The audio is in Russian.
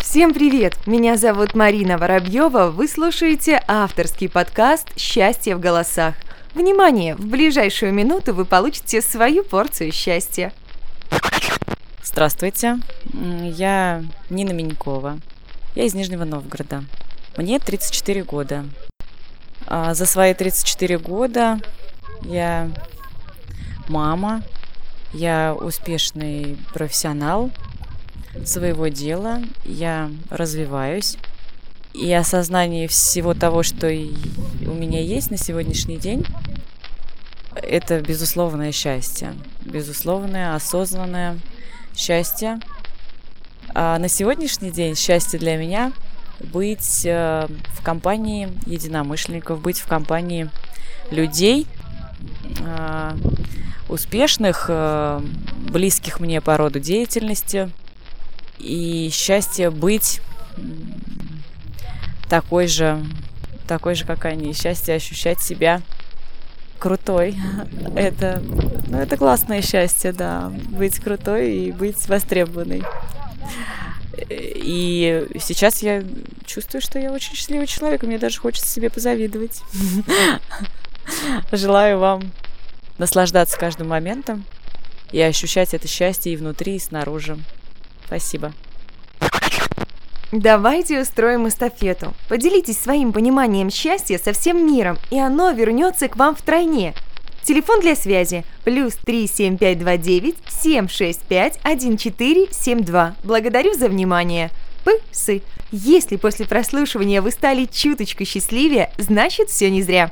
Всем привет! Меня зовут Марина Воробьева. Вы слушаете авторский подкаст «Счастье в голосах». Внимание! В ближайшую минуту вы получите свою порцию счастья. Здравствуйте, я Нина Минькова. Я из Нижнего Новгорода. Мне 34 года. А за свои 34 года я мама, я успешный профессионал своего дела, я развиваюсь. И осознание всего того, что у меня есть на сегодняшний день, это безусловное счастье. Безусловное, осознанное счастье. А на сегодняшний день счастье для меня быть э, в компании единомышленников, быть в компании людей, э, успешных, э, близких мне по роду деятельности. И счастье быть такой же, такой же, как они. Счастье ощущать себя крутой. Это, ну, это классное счастье, да. Быть крутой и быть востребованной. И сейчас я чувствую, что я очень счастливый человек, и мне даже хочется себе позавидовать. Желаю вам наслаждаться каждым моментом и ощущать это счастье и внутри, и снаружи. Спасибо. Давайте устроим эстафету. Поделитесь своим пониманием счастья со всем миром, и оно вернется к вам втройне. Телефон для связи плюс 37529 765 1472. Благодарю за внимание. Псы. Если после прослушивания вы стали чуточку счастливее, значит все не зря.